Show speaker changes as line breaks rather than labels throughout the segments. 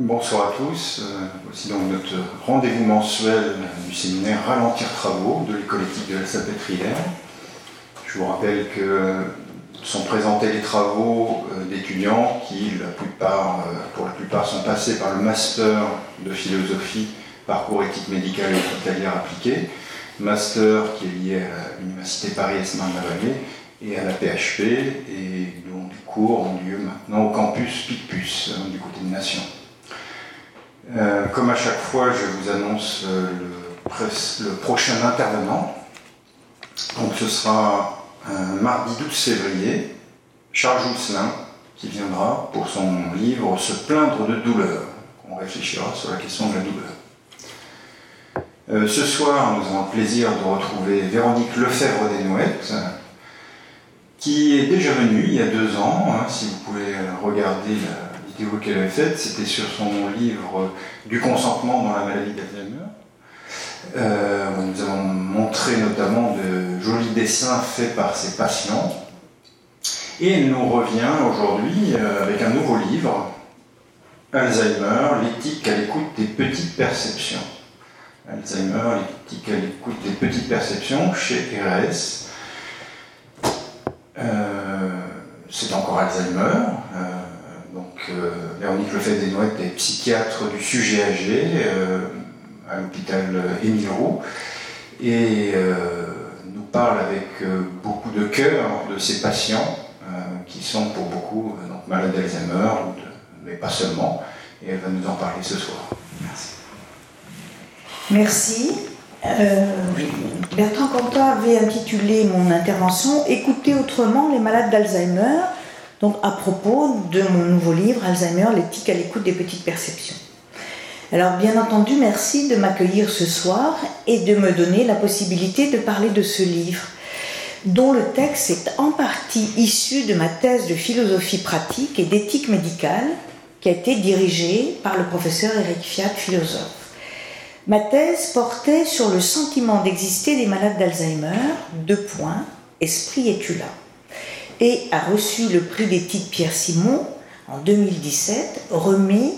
Bonsoir à tous. Euh, voici donc notre rendez-vous mensuel du séminaire Ralentir Travaux de l'école éthique de la Salpêtrière. Je vous rappelle que sont présentés les travaux euh, d'étudiants qui, euh, pour la plupart, sont passés par le master de philosophie, parcours éthique médicale et hospitalière appliquée, master qui est lié à l'Université Paris-Esmin-la-Vallée et à la PHP, et dont les cours ont lieu maintenant au campus Picpus, du côté de Nation. Euh, comme à chaque fois, je vous annonce euh, le, prochain intervenant. Donc ce sera un mardi 12 février, Charles Jousselin, qui viendra pour son livre Se plaindre de douleur. On réfléchira sur la question de la douleur. Euh, ce soir, nous avons le plaisir de retrouver Véronique Lefebvre Desnouettes, qui est déjà venue il y a deux ans. Hein, si vous pouvez regarder la, vidéo qu'elle avait faite, c'était sur son livre Du consentement dans la maladie d'Alzheimer. Euh, nous avons montré notamment de jolis dessins faits par ses patients. Et elle nous revient aujourd'hui euh, avec un nouveau livre, Alzheimer, l'éthique à l'écoute des petites perceptions. Alzheimer, l'éthique à l'écoute des petites perceptions chez RS. Euh, c'est encore Alzheimer. Euh, Véronique Lefebvre des est psychiatre du sujet âgé euh, à l'hôpital Émile Roux et euh, nous parle avec beaucoup de cœur de ces patients qui sont pour beaucoup malades d'Alzheimer, mais pas seulement. Et elle va nous en parler ce soir.
Merci. Merci. Bertrand Cantat avait intitulé mon intervention Écouter autrement les malades d'Alzheimer donc à propos de mon nouveau livre Alzheimer, l'éthique à l'écoute des petites perceptions. Alors bien entendu, merci de m'accueillir ce soir et de me donner la possibilité de parler de ce livre, dont le texte est en partie issu de ma thèse de philosophie pratique et d'éthique médicale, qui a été dirigée par le professeur Eric Fiat, philosophe. Ma thèse portait sur le sentiment d'exister des malades d'Alzheimer, deux points, esprit et là et a reçu le prix d'éthique Pierre Simon en 2017, remis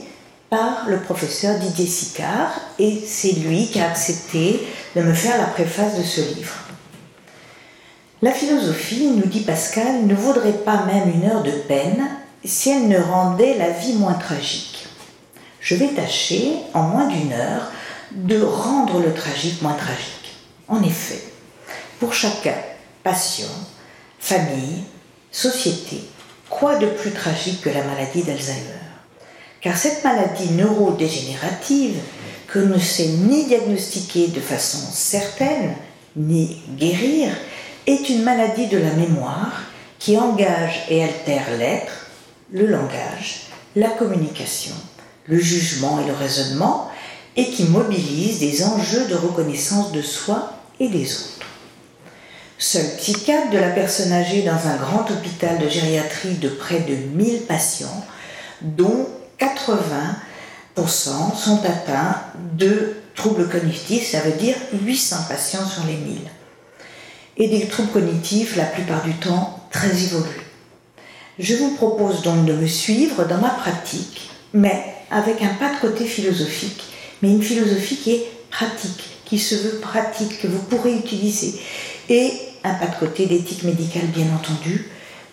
par le professeur Didier Sicard, et c'est lui qui a accepté de me faire la préface de ce livre. La philosophie, nous dit Pascal, ne vaudrait pas même une heure de peine si elle ne rendait la vie moins tragique. Je vais tâcher, en moins d'une heure, de rendre le tragique moins tragique. En effet, pour chacun, passion, famille, Société, quoi de plus tragique que la maladie d'Alzheimer? Car cette maladie neurodégénérative, que ne sait ni diagnostiquer de façon certaine, ni guérir, est une maladie de la mémoire qui engage et altère l'être, le langage, la communication, le jugement et le raisonnement, et qui mobilise des enjeux de reconnaissance de soi et des autres. Seul psychiatre de la personne âgée dans un grand hôpital de gériatrie de près de 1000 patients, dont 80% sont atteints de troubles cognitifs, ça veut dire 800 patients sur les 1000. Et des troubles cognitifs, la plupart du temps, très évolués. Je vous propose donc de me suivre dans ma pratique, mais avec un pas de côté philosophique, mais une philosophie qui est pratique, qui se veut pratique, que vous pourrez utiliser. Un pas de côté d'éthique médicale, bien entendu,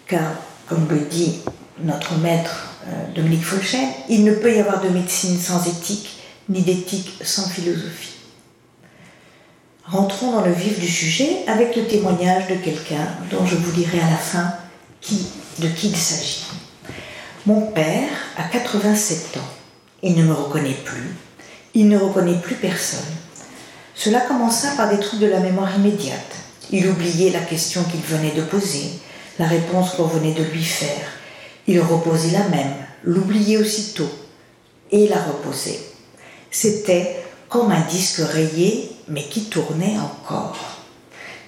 car, comme le dit notre maître euh, Dominique Fauchet, il ne peut y avoir de médecine sans éthique, ni d'éthique sans philosophie. Rentrons dans le vif du sujet avec le témoignage de quelqu'un dont je vous dirai à la fin de qui il s'agit. Mon père a 87 ans. Il ne me reconnaît plus. Il ne reconnaît plus personne. Cela commença par des troubles de la mémoire immédiate il oubliait la question qu'il venait de poser, la réponse qu'on venait de lui faire. Il reposait la même, l'oubliait aussitôt, et la reposait. C'était comme un disque rayé, mais qui tournait encore.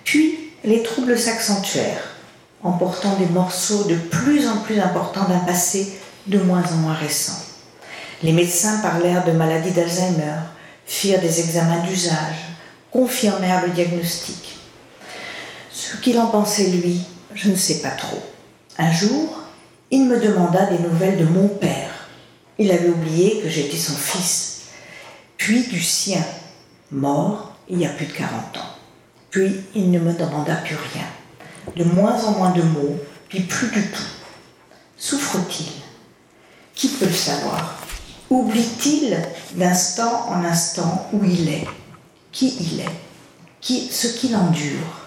Puis les troubles s'accentuèrent, emportant des morceaux de plus en plus importants d'un passé de moins en moins récent. Les médecins parlèrent de maladie d'Alzheimer, firent des examens d'usage, confirmèrent le diagnostic. Ce qu'il en pensait lui, je ne sais pas trop. Un jour, il me demanda des nouvelles de mon père. il avait oublié que j'étais son fils, puis du sien, mort il y a plus de 40 ans. Puis il ne me demanda plus rien, de moins en moins de mots, puis plus du tout. Souffre-t-il? Qui peut le savoir? Oublie-t-il d'instant en instant où il est, qui il est, qui, ce qu'il endure?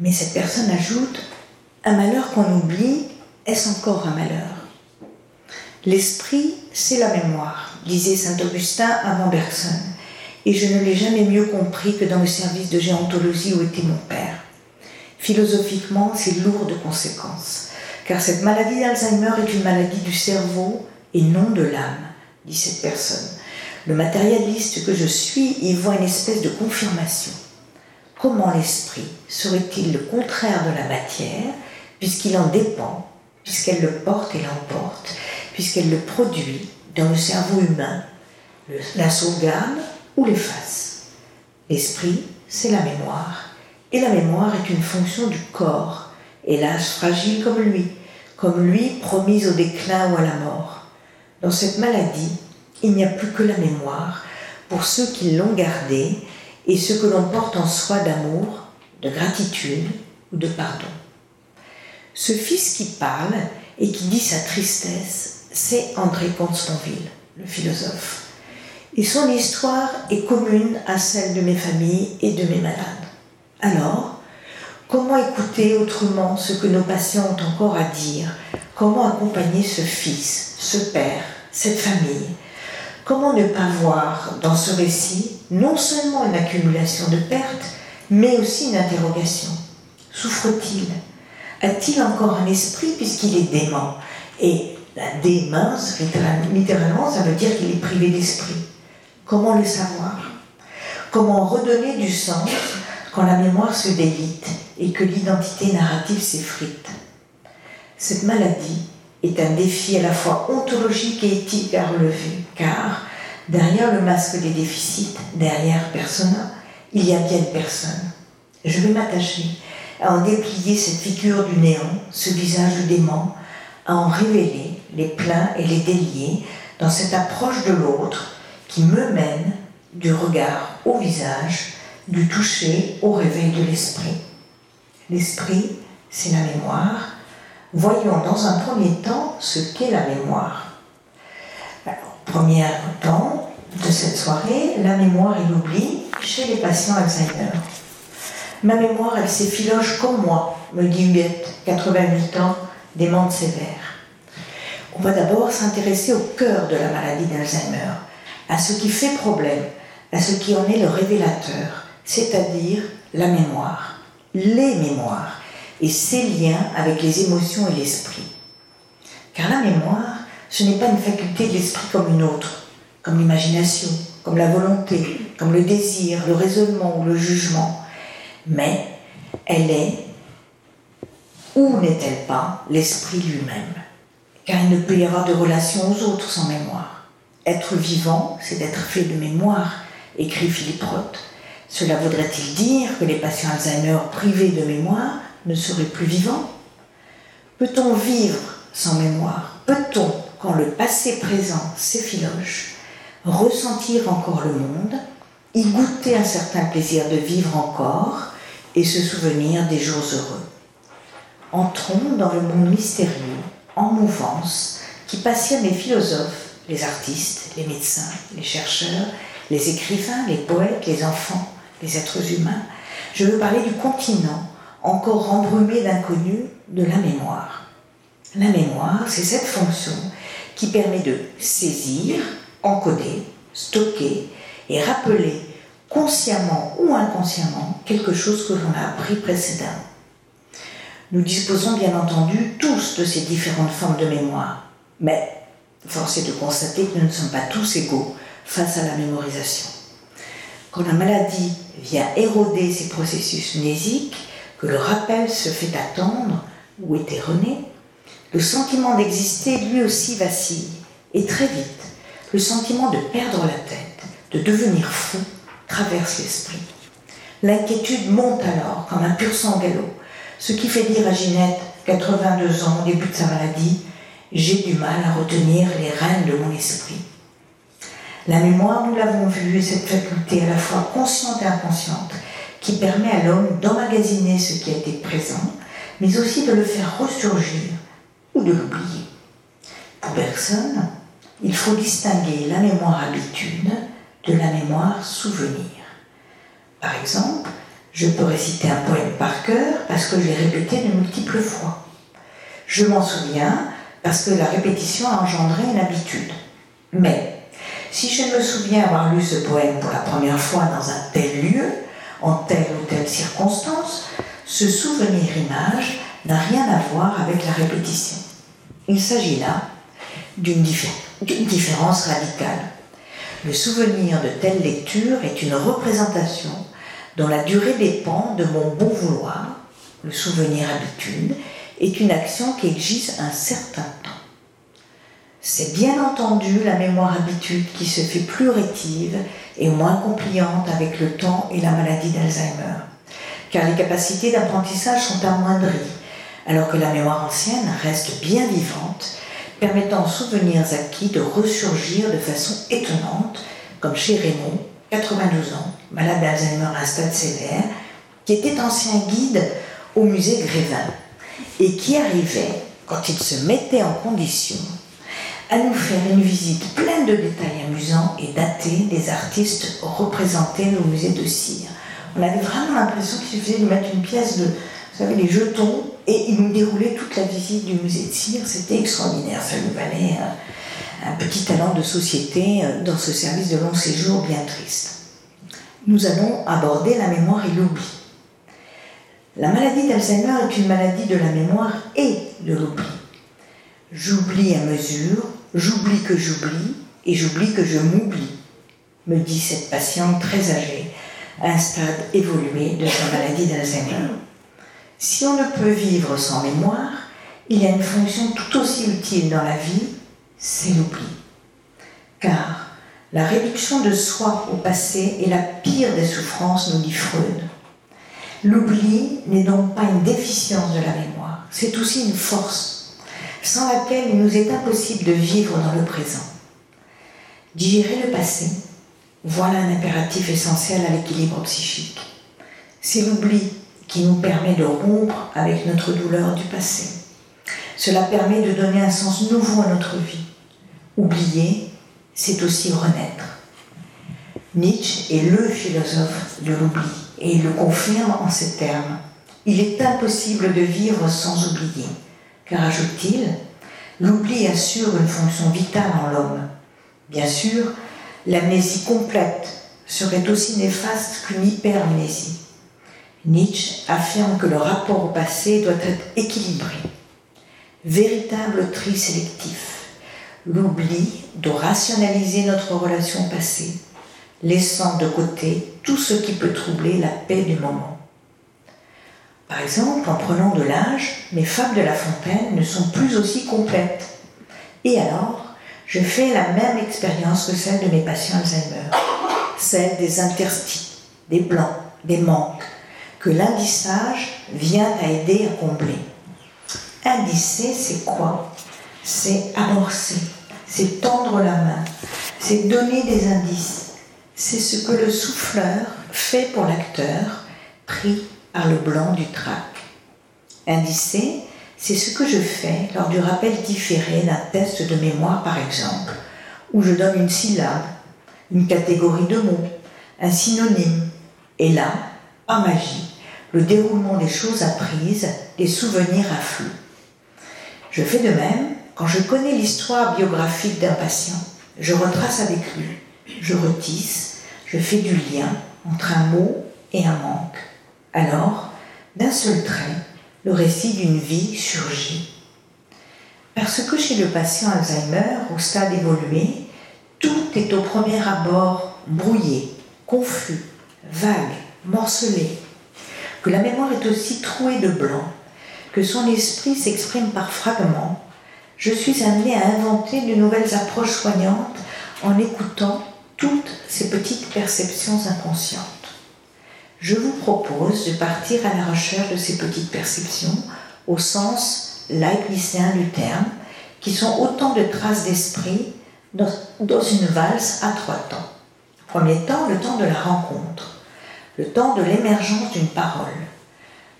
Mais cette personne ajoute, un malheur qu'on oublie, est-ce encore un malheur? L'esprit, c'est la mémoire, disait saint Augustin avant Bergson, et je ne l'ai jamais mieux compris que dans le service de géontologie où était mon père. Philosophiquement, c'est lourd de conséquences, car cette maladie d'Alzheimer est une maladie du cerveau et non de l'âme, dit cette personne. Le matérialiste que je suis y voit une espèce de confirmation. Comment l'esprit serait-il le contraire de la matière, puisqu'il en dépend, puisqu'elle le porte et l'emporte, puisqu'elle le produit dans le cerveau humain, la sauvegarde ou l'efface L'esprit, c'est la mémoire, et la mémoire est une fonction du corps, hélas fragile comme lui, comme lui promise au déclin ou à la mort. Dans cette maladie, il n'y a plus que la mémoire pour ceux qui l'ont gardée et ce que l'on porte en soi d'amour, de gratitude ou de pardon. Ce fils qui parle et qui dit sa tristesse, c'est André Constanville, le philosophe. Et son histoire est commune à celle de mes familles et de mes malades. Alors, comment écouter autrement ce que nos patients ont encore à dire? Comment accompagner ce fils, ce père, cette famille? Comment ne pas voir dans ce récit non seulement une accumulation de pertes, mais aussi une interrogation. Souffre-t-il? A-t-il encore un esprit puisqu'il est dément? Et la démence, littéralement, ça veut dire qu'il est privé d'esprit. Comment le savoir? Comment redonner du sens quand la mémoire se délite et que l'identité narrative s'effrite? Cette maladie est un défi à la fois ontologique et éthique à relever, car derrière le masque des déficits, derrière persona, il y a bien une personne. Je vais m'attacher à en déplier cette figure du néant, ce visage du démon, à en révéler les pleins et les déliés dans cette approche de l'autre qui me mène du regard au visage, du toucher au réveil de l'esprit. L'esprit, c'est la mémoire, Voyons dans un premier temps ce qu'est la mémoire. Premier temps de cette soirée, la mémoire et l'oubli chez les patients Alzheimer. Ma mémoire, elle s'effiloche comme moi, me dit Huguette, 88 ans, démente sévère. On va d'abord s'intéresser au cœur de la maladie d'Alzheimer, à ce qui fait problème, à ce qui en est le révélateur, c'est-à-dire la mémoire, les mémoires et ses liens avec les émotions et l'esprit. Car la mémoire, ce n'est pas une faculté de l'esprit comme une autre, comme l'imagination, comme la volonté, comme le désir, le raisonnement ou le jugement, mais elle est, ou n'est-elle pas, l'esprit lui-même. Car il ne peut y avoir de relation aux autres sans mémoire. Être vivant, c'est d'être fait de mémoire, écrit Philippe Roth. Cela voudrait-il dire que les patients Alzheimer privés de mémoire ne serait plus vivant Peut-on vivre sans mémoire? Peut-on, quand le passé présent s'effiloche, ressentir encore le monde, y goûter un certain plaisir de vivre encore et se souvenir des jours heureux Entrons dans le monde mystérieux, en mouvance, qui passionne les philosophes, les artistes, les médecins, les chercheurs, les écrivains, les poètes, les enfants, les êtres humains. Je veux parler du continent encore embrumé d'inconnu, de la mémoire. La mémoire, c'est cette fonction qui permet de saisir, encoder, stocker et rappeler consciemment ou inconsciemment quelque chose que l'on a appris précédemment. Nous disposons bien entendu tous de ces différentes formes de mémoire, mais force est de constater que nous ne sommes pas tous égaux face à la mémorisation. Quand la maladie vient éroder ces processus mnésiques, que le rappel se fait attendre ou est erroné, le sentiment d'exister lui aussi vacille, et très vite, le sentiment de perdre la tête, de devenir fou, traverse l'esprit. L'inquiétude monte alors comme un pur sang galop, ce qui fait dire à Ginette, 82 ans au début de sa maladie, j'ai du mal à retenir les rênes de mon esprit. La mémoire, nous l'avons vu, est cette faculté à la fois consciente et inconsciente qui permet à l'homme d'emmagasiner ce qui a été présent, mais aussi de le faire ressurgir de l'oublier. Pour Bergson, il faut distinguer la mémoire habitude de la mémoire souvenir. Par exemple, je peux réciter un poème par cœur parce que je l'ai répété de multiples fois. Je m'en souviens parce que la répétition a engendré une habitude. Mais si je me souviens avoir lu ce poème pour la première fois dans un tel lieu, en telle ou telle circonstance, ce souvenir-image n'a rien à voir avec la répétition. Il s'agit là d'une différence radicale. Le souvenir de telle lecture est une représentation dont la durée dépend de mon bon vouloir. Le souvenir habitude est une action qui exige un certain temps. C'est bien entendu la mémoire habitude qui se fait plus rétive et moins compliante avec le temps et la maladie d'Alzheimer, car les capacités d'apprentissage sont amoindries, alors que la mémoire ancienne reste bien vivante, permettant aux souvenirs acquis de ressurgir de façon étonnante, comme chez Raymond, 92 ans, malade d'Alzheimer à stade sévère, qui était ancien guide au musée Grévin et qui arrivait, quand il se mettait en condition, à nous faire une visite pleine de détails amusants et datés des artistes représentés au musée de Cire. On avait vraiment l'impression qu'il suffisait de mettre une pièce de, savez, les jetons, et il nous déroulait toute la visite du musée de Cire. C'était extraordinaire, ça nous valait un, un petit talent de société euh, dans ce service de long séjour bien triste. Nous allons aborder la mémoire et l'oubli. La maladie d'Alzheimer est une maladie de la mémoire et de l'oubli. J'oublie à mesure, j'oublie que j'oublie et j'oublie que je m'oublie, me dit cette patiente très âgée, à un stade évolué de sa maladie d'Alzheimer. Si on ne peut vivre sans mémoire, il y a une fonction tout aussi utile dans la vie, c'est l'oubli. Car la réduction de soi au passé est la pire des souffrances, nous dit Freud. L'oubli n'est donc pas une déficience de la mémoire, c'est aussi une force, sans laquelle il nous est impossible de vivre dans le présent. Digérer le passé, voilà un impératif essentiel à l'équilibre psychique. C'est l'oubli qui nous permet de rompre avec notre douleur du passé. Cela permet de donner un sens nouveau à notre vie. Oublier, c'est aussi renaître. Nietzsche est le philosophe de l'oubli et il le confirme en ces termes. Il est impossible de vivre sans oublier, car, ajoute-t-il, l'oubli assure une fonction vitale en l'homme. Bien sûr, l'amnésie complète serait aussi néfaste qu'une hypermnésie. Nietzsche affirme que le rapport au passé doit être équilibré. Véritable tri sélectif. L'oubli doit rationaliser notre relation passée, laissant de côté tout ce qui peut troubler la paix du moment. Par exemple, en prenant de l'âge, mes fables de La Fontaine ne sont plus aussi complètes. Et alors, je fais la même expérience que celle de mes patients Alzheimer, celle des interstices, des blancs, des manques, que l'indissage vient à aider à combler. Indisser, c'est quoi? C'est amorcer, c'est tendre la main, c'est donner des indices, c'est ce que le souffleur fait pour l'acteur, pris par le blanc du trac. Indicé, c'est ce que je fais lors du rappel différé d'un test de mémoire, par exemple, où je donne une syllabe, une catégorie de mots, un synonyme, et là, par magie, le déroulement des choses apprises, des souvenirs affluent. Je fais de même quand je connais l'histoire biographique d'un patient. Je retrace avec lui, je retisse, je fais du lien entre un mot et un manque. Alors, d'un seul trait, le récit d'une vie surgit. Parce que chez le patient Alzheimer, au stade évolué, tout est au premier abord brouillé, confus, vague, morcelé, que la mémoire est aussi trouée de blanc, que son esprit s'exprime par fragments, je suis amenée à inventer de nouvelles approches soignantes en écoutant toutes ces petites perceptions inconscientes. Je vous propose de partir à la recherche de ces petites perceptions au sens leibnizien du terme, qui sont autant de traces d'esprit dans une valse à trois temps. Premier temps, le temps de la rencontre, le temps de l'émergence d'une parole,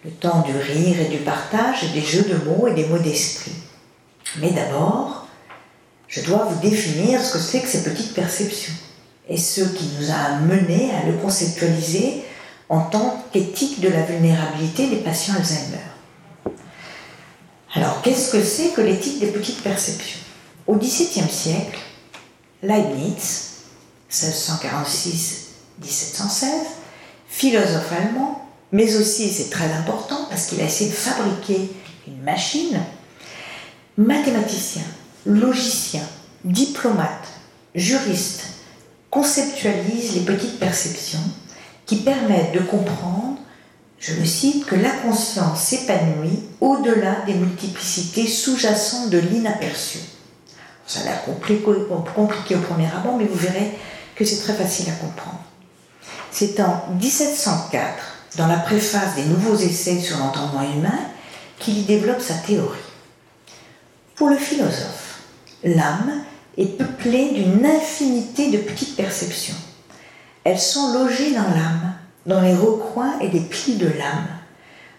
le temps du rire et du partage des jeux de mots et des mots d'esprit. Mais d'abord, je dois vous définir ce que c'est que ces petites perceptions et ce qui nous a menés à le conceptualiser en tant qu'éthique de la vulnérabilité des patients Alzheimer. Alors, qu'est-ce que c'est que l'éthique des petites perceptions? Au XVIIe siècle, Leibniz, 1646-1716, philosophe allemand, mais aussi, c'est très important parce qu'il a essayé de fabriquer une machine, mathématicien, logicien, diplomate, juriste, conceptualise les petites perceptions qui permettent de comprendre, je le cite, que la conscience s'épanouit au-delà des multiplicités sous-jacentes de l'inaperçu. Ça a l'air compliqué, au premier abord, mais vous verrez que c'est très facile à comprendre. C'est en 1704, dans la préface des nouveaux essais sur l'entendement humain, qu'il y développe sa théorie. Pour le philosophe, l'âme est peuplée d'une infinité de petites perceptions. Elles sont logées dans l'âme, dans les recoins et des plis de l'âme.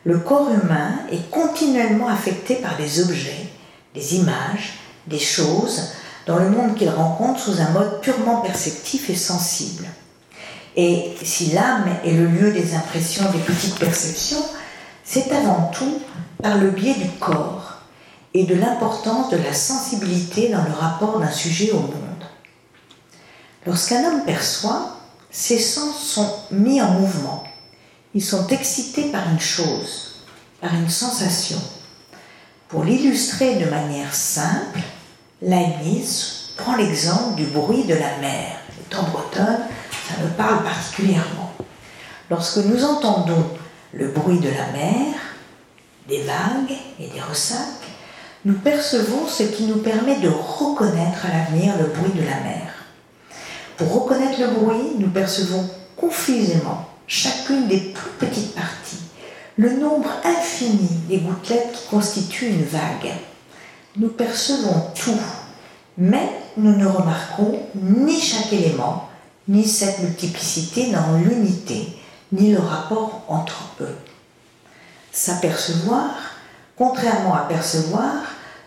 Le corps humain est continuellement affecté par des objets, des images, des choses, dans le monde qu'il rencontre sous un mode purement perceptif et sensible. Et si l'âme est le lieu des impressions, des petites perceptions, c'est avant tout par le biais du corps et de l'importance de la sensibilité dans le rapport d'un sujet au monde. Lorsqu'un homme perçoit, ses sens sont mis en mouvement. Ils sont excités par une chose, par une sensation. Pour l'illustrer de manière simple, Leibniz prend l'exemple du bruit de la mer. En bretonne, ça me parle particulièrement. Lorsque nous entendons le bruit de la mer, des vagues et des ressacs, nous percevons ce qui nous permet de reconnaître à l'avenir le bruit de la mer. Pour reconnaître le bruit, nous percevons confusément chacune des plus petites parties, le nombre infini des gouttelettes qui constituent une vague. Nous percevons tout, mais nous ne remarquons ni chaque élément, ni cette multiplicité dans l'unité, ni le rapport entre eux. S'apercevoir, contrairement à percevoir,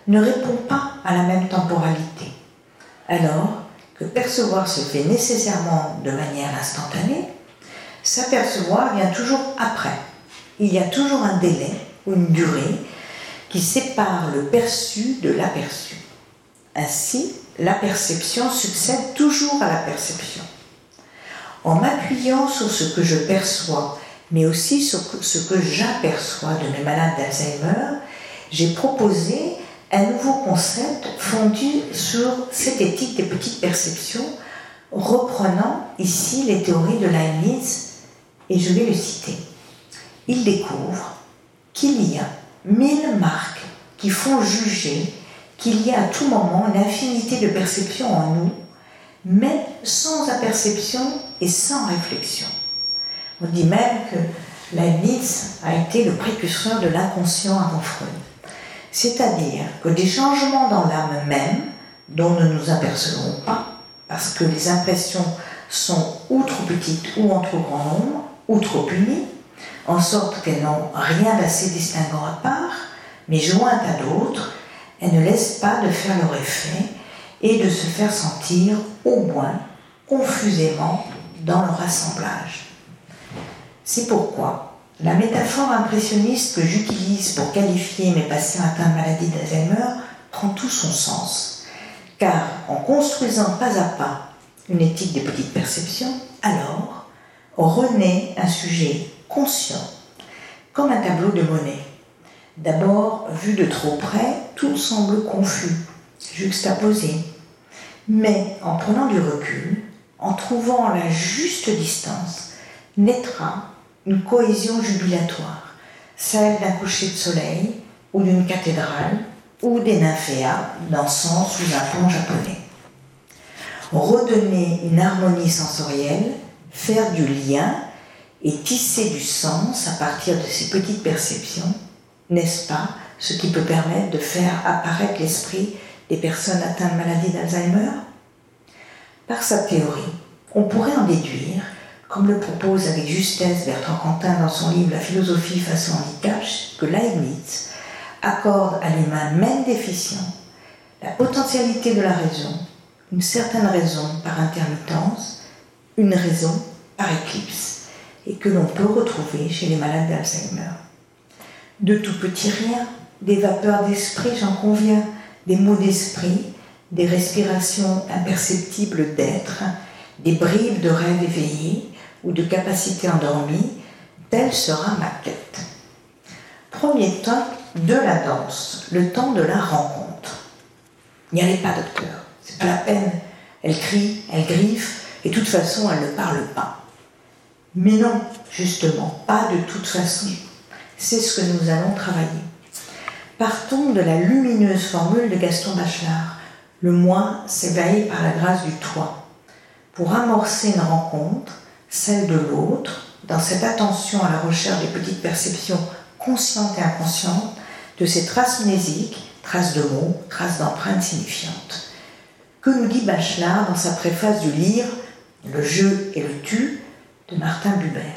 ne répond pas à la même temporalité. Alors que percevoir se fait nécessairement de manière instantanée, s'apercevoir vient toujours après. Il y a toujours un délai ou une durée qui sépare le perçu de l'aperçu. Ainsi, la perception succède toujours à la perception. En m'appuyant sur ce que je perçois, mais aussi sur ce que j'aperçois de mes malades d'Alzheimer, j'ai proposé un nouveau concept fondu sur cette éthique des petites perceptions, reprenant ici les théories de Leibniz, et je vais le citer. Il découvre qu'il y a mille marques qui font juger qu'il y a à tout moment une infinité de perceptions en nous, mais sans aperception et sans réflexion. On dit même que Leibniz a été le précurseur de l'inconscient avant Freud. C'est-à-dire que des changements dans l'âme même, dont nous ne nous apercevons pas, parce que les impressions sont ou trop petites ou en trop grand nombre, ou trop unies, en sorte qu'elles n'ont rien d'assez distinguant à part, mais jointes à d'autres, elles ne laissent pas de faire leur effet et de se faire sentir au moins confusément dans leur assemblage. C'est pourquoi la métaphore impressionniste que j'utilise pour qualifier mes patients atteints de maladie d'Alzheimer prend tout son sens. Car en construisant pas à pas une éthique des petites perceptions, alors renaît un sujet conscient, comme un tableau de monnaie. D'abord, vu de trop près, tout semble confus, juxtaposé. Mais en prenant du recul, en trouvant la juste distance, naîtra une cohésion jubilatoire, celle d'un coucher de soleil ou d'une cathédrale ou des nymphéas dansant sous un pont japonais. Redonner une harmonie sensorielle, faire du lien et tisser du sens à partir de ces petites perceptions, n'est-ce pas ce qui peut permettre de faire apparaître l'esprit des personnes atteintes de maladie d'Alzheimer? Par sa théorie, on pourrait en déduire, comme le propose avec justesse Bertrand Cantin dans son livre La philosophie au handicap, que Leibniz accorde à l'humain même déficient la potentialité de la raison, une certaine raison par intermittence, une raison par éclipse, et que l'on peut retrouver chez les malades d'Alzheimer. De tout petit rien, des vapeurs d'esprit, j'en conviens, des mots d'esprit, des respirations imperceptibles d'être, des bribes de rêve éveillé ou de capacité endormie, telle sera ma quête. Premier temps de la danse, le temps de la rencontre. N'y allez pas, docteur, c'est pas la peine. Elle crie, elle griffe, et de toute façon, elle ne parle pas. Mais non, justement, pas de toute façon. C'est ce que nous allons travailler. Partons de la lumineuse formule de Gaston Bachelard. Le moi s'éveille par la grâce du toi. Pour amorcer une rencontre, celle de l'autre, dans cette attention à la recherche des petites perceptions conscientes et inconscientes, de ces traces mnésiques, traces de mots, traces d'empreintes signifiantes. Que nous dit Bachelard dans sa préface du livre Le jeu et le tu de Martin Buber?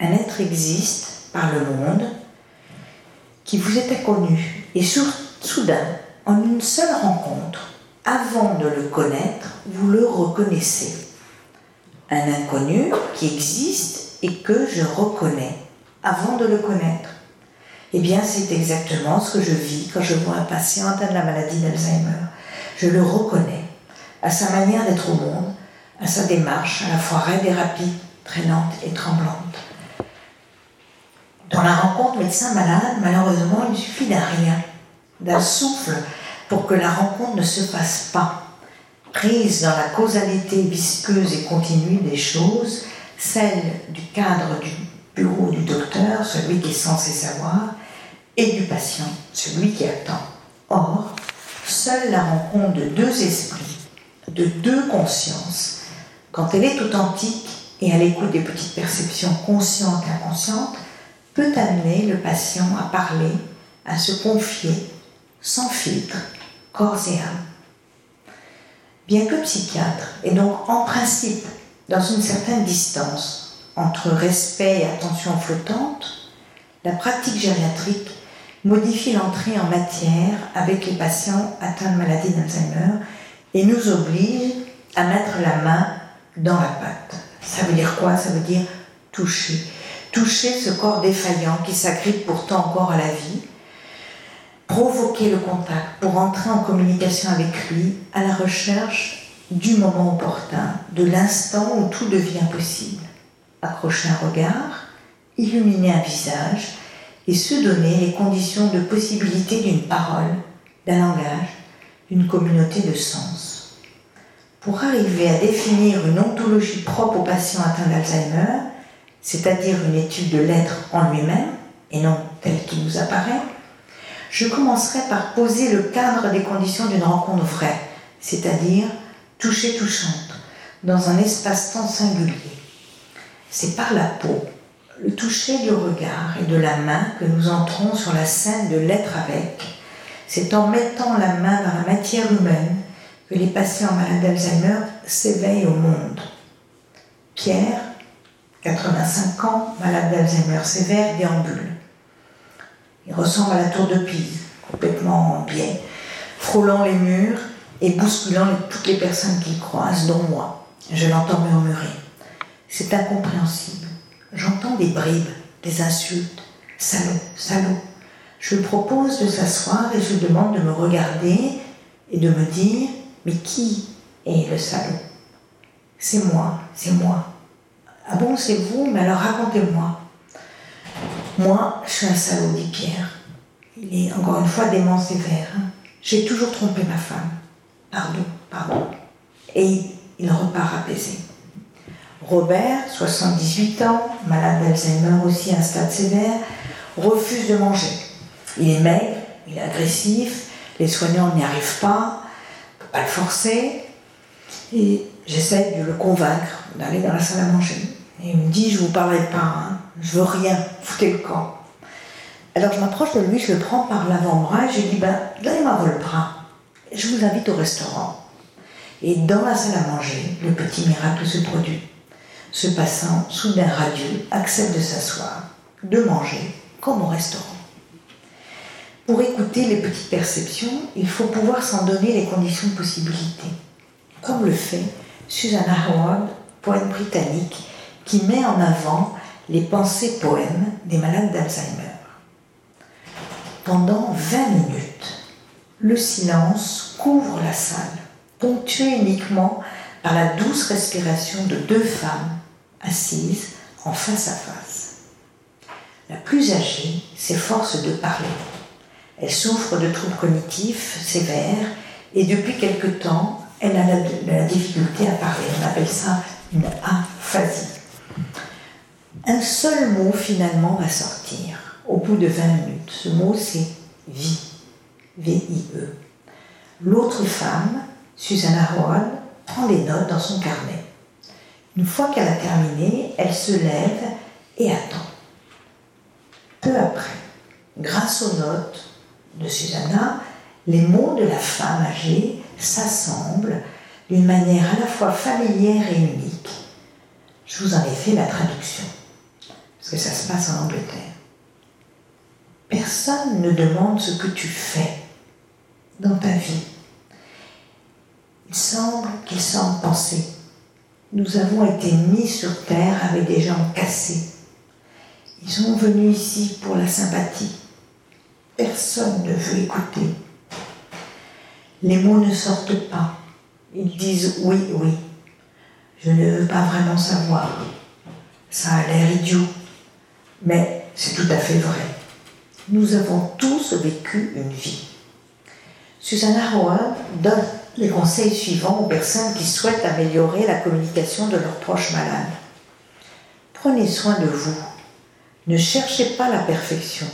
Un être existe par le monde qui vous est inconnu et soudain, en une seule rencontre, avant de le connaître, vous le reconnaissez. Un inconnu qui existe et que je reconnais avant de le connaître. Eh bien, c'est exactement ce que je vis quand je vois un patient atteint de la maladie d'Alzheimer. Je le reconnais à sa manière d'être au monde, à sa démarche à la fois raide et rapide, traînante et tremblante. Dans la rencontre médecin-malade, malheureusement, il suffit d'un rien, d'un souffle pour que la rencontre ne se fasse pas. Prise dans la causalité visqueuse et continue des choses, celle du cadre du bureau du docteur, celui qui est censé savoir, et du patient, celui qui attend. Or, seule la rencontre de deux esprits, de deux consciences, quand elle est authentique et à l'écoute des petites perceptions conscientes et inconscientes, peut amener le patient à parler, à se confier, sans filtre, corps et âme. Bien que psychiatre, et donc en principe dans une certaine distance entre respect et attention flottante, la pratique gériatrique modifie l'entrée en matière avec les patients atteints de maladie d'Alzheimer et nous oblige à mettre la main dans la pâte. Ça veut dire quoi? Ça veut dire toucher. Toucher ce corps défaillant qui s'agrippe pourtant encore à la vie. Provoquer le contact pour entrer en communication avec lui à la recherche du moment opportun, de l'instant où tout devient possible. Accrocher un regard, illuminer un visage, et se donner les conditions de possibilité d'une parole, d'un langage, d'une communauté de sens. Pour arriver à définir une ontologie propre au patient atteint d'Alzheimer, c'est-à-dire une étude de l'être en lui-même, et non tel qu'il nous apparaît, je commencerai par poser le cadre des conditions d'une rencontre vraie, c'est-à-dire touchée touchante, dans un espace-temps singulier. C'est par la peau, le toucher du regard et de la main que nous entrons sur la scène de l'être avec. C'est en mettant la main dans la matière humaine que les patients malades d'Alzheimer s'éveillent au monde. Pierre, 85 ans, malade d'Alzheimer sévère, déambule. Il ressemble à la tour de Pise, complètement en biais, frôlant les murs et bousculant toutes les personnes qu'il croise, dont moi. Je l'entends murmurer. C'est incompréhensible. J'entends des bribes, des insultes. Salaud, salaud. Je lui propose de s'asseoir et je demande de me regarder et de me dire Mais qui est le salaud? C'est moi, c'est moi. Ah bon, c'est vous Mais alors racontez-moi. Moi, je suis un salaud, dit Pierre. Il est encore une fois dément sévère. Hein. J'ai toujours trompé ma femme. Pardon, pardon. Et il repart apaisé. Robert, 78 ans, malade d'Alzheimer aussi un stade sévère, refuse de manger. Il est maigre, il est agressif, les soignants n'y arrivent pas, on ne peut pas le forcer. Et j'essaie de le convaincre d'aller dans la salle à manger. Et il me dit, je ne vous parlerai pas, hein, je veux rien, foutez le camp. Alors je m'approche de lui, je le prends par l'avant-bras et je lui dis, ben, donnez-moi votre bras. je vous invite au restaurant. Et dans la salle à manger, le petit miracle se produit. Ce passant, soudain radieux, accepte de s'asseoir, de manger, comme au restaurant. Pour écouter les petites perceptions, il faut pouvoir s'en donner les conditions de possibilité, comme le fait Susanna Howard, poète britannique, qui met en avant les pensées poèmes des malades d'Alzheimer. Pendant 20 minutes, le silence couvre la salle, ponctué uniquement par la douce respiration de deux femmes assises en face à face. La plus âgée s'efforce de parler. Elle souffre de troubles cognitifs sévères et depuis quelque temps, elle a la, difficulté à parler. On appelle ça une aphasie. Un seul mot finalement va sortir au bout de 20 minutes. Ce mot c'est vie. V-I-E. L'autre femme, Susanna Howard, prend des notes dans son carnet. Une fois qu'elle a terminé, elle se lève et attend. Peu après, grâce aux notes de Susanna, les mots de la femme âgée s'assemblent d'une manière à la fois familière et unique. Je vous en ai fait la traduction, parce que ça se passe en Angleterre. Personne ne demande ce que tu fais dans ta vie. Il semble qu'il semble penser. Nous avons été mis sur terre avec des jambes cassées. Ils sont venus ici pour la sympathie. Personne ne veut écouter. Les mots ne sortent pas. Ils disent oui, oui. Je ne veux pas vraiment savoir. Ça a l'air idiot, mais c'est tout à fait vrai. Nous avons tous vécu une vie. Susanna Howard donne les conseils suivants aux personnes qui souhaitent améliorer la communication de leurs proches malades. Prenez soin de vous. Ne cherchez pas la perfection.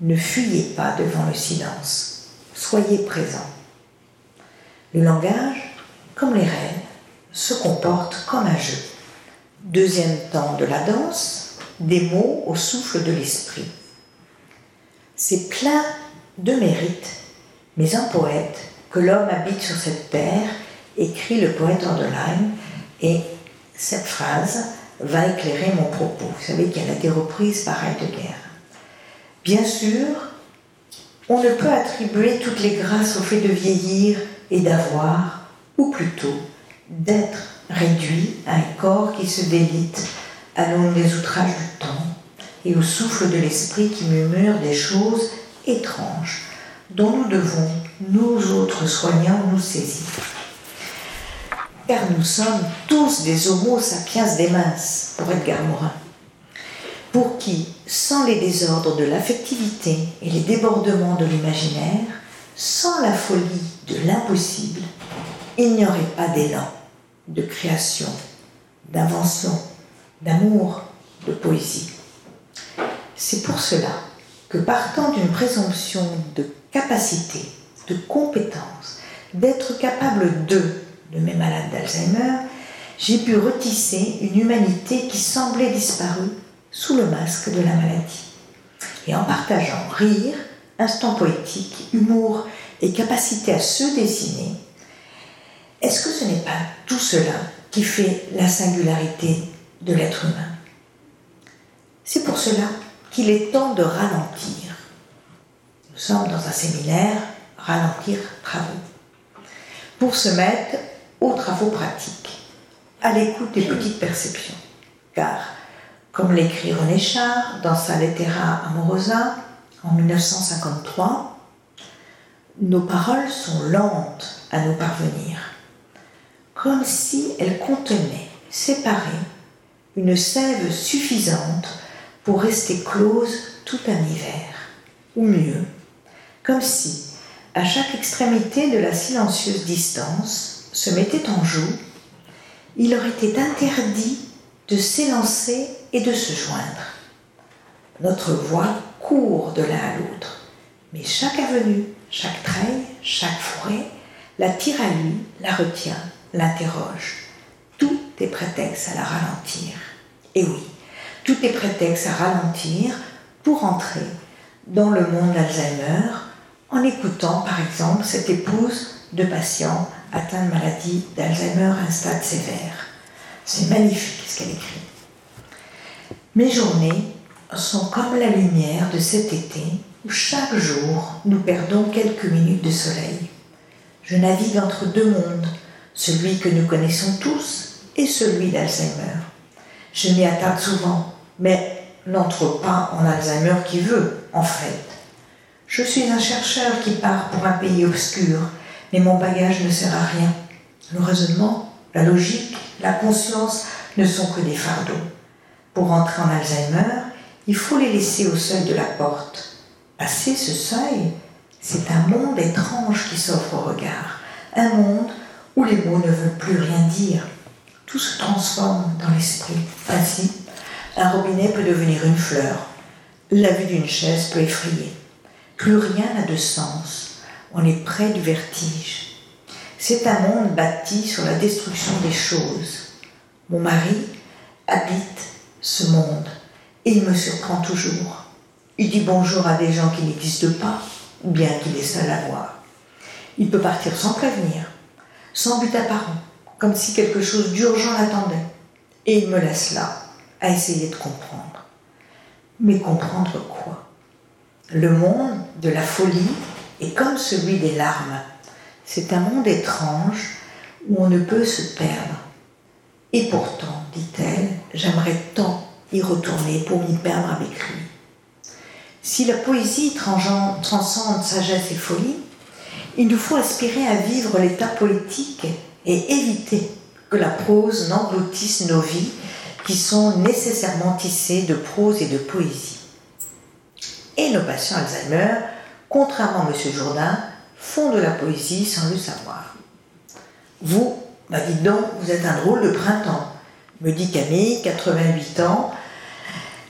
Ne fuyez pas devant le silence. Soyez présent. Le langage, comme les rêves, se comporte comme un jeu. Deuxième temps de la danse, des mots au souffle de l'esprit. C'est plein de mérite, mais un poète, que l'homme habite sur cette terre, écrit le poète Anderlein, et cette phrase va éclairer mon propos. Vous savez qu'elle a été reprise par Heidegger. Bien sûr, on ne peut attribuer toutes les grâces au fait de vieillir et d'avoir, ou plutôt d'être réduit à un corps qui se délite à l'aune des outrages du temps et au souffle de l'esprit qui murmure des choses étranges dont nous devons, nous autres soignants, nous saisir. Car nous sommes tous des homo sapiens des minces, pour Edgar Morin, pour qui, sans les désordres de l'affectivité et les débordements de l'imaginaire, sans la folie de l'impossible, il n'y aurait pas d'élan, de création, d'invention, d'amour, de poésie. C'est pour cela que partant d'une présomption de capacité, de compétence, d'être capable de, de mes malades d'Alzheimer, j'ai pu retisser une humanité qui semblait disparue sous le masque de la maladie. Et en partageant rire, instant poétique, humour et capacité à se dessiner, est-ce que ce n'est pas tout cela qui fait la singularité de l'être humain? C'est pour cela qu'il est temps de ralentir. Nous sommes dans un séminaire Ralentir travaux. Pour se mettre aux travaux pratiques, à l'écoute des petites perceptions. Car, comme l'écrit René Char dans sa Lettera Amorosa en 1953, nos paroles sont lentes à nous parvenir, comme si elles contenaient, séparées, une sève suffisante pour rester close tout un hiver, ou mieux, comme si, à chaque extrémité de la silencieuse distance, se mettait en joue, il leur était interdit de s'élancer et de se joindre. Notre voix court de l'un à l'autre, mais chaque avenue, chaque treille, chaque forêt la tire à lui, la retient, l'interroge. Tout est prétexte à la ralentir. Et oui, tout est prétexte à ralentir pour entrer dans le monde d'Alzheimer en écoutant par exemple cette épouse de patient atteint de maladie d'Alzheimer à un stade sévère. C'est magnifique ce qu'elle écrit. Mes journées sont comme la lumière de cet été où chaque jour nous perdons quelques minutes de soleil. Je navigue entre deux mondes, celui que nous connaissons tous et celui d'Alzheimer. Je m'y attarde souvent, mais n'entre pas en Alzheimer qui veut, en fait. Je suis un chercheur qui part pour un pays obscur, mais mon bagage ne sert à rien. Le raisonnement, la logique, la conscience ne sont que des fardeaux. Pour entrer en Alzheimer, il faut les laisser au seuil de la porte. Passer ce seuil, c'est un monde étrange qui s'offre au regard, un monde où les mots ne veulent plus rien dire. Tout se transforme dans l'esprit. Ainsi, un robinet peut devenir une fleur. La vue d'une chaise peut effrayer. Plus rien n'a de sens. On est près du vertige. C'est un monde bâti sur la destruction des choses. Mon mari habite ce monde et il me surprend toujours. Il dit bonjour à des gens qui n'existent pas, bien qu'il est seul à voir. Il peut partir sans prévenir, sans but apparent, comme si quelque chose d'urgent l'attendait. Et il me laisse là, à essayer de comprendre. Mais comprendre quoi? Le monde de la folie est comme celui des larmes. C'est un monde étrange où on ne peut se perdre. Et pourtant, dit-elle, j'aimerais tant y retourner pour m'y perdre avec lui. Si la poésie transcende sagesse et folie, il nous faut aspirer à vivre l'état poétique et éviter que la prose n'engloutisse nos vies qui sont nécessairement tissées de prose et de poésie. Et nos patients Alzheimer, contrairement à M. Jourdain, font de la poésie sans le savoir. Vous, bah dites donc, vous êtes un drôle de printemps, me dit Camille, 88 ans,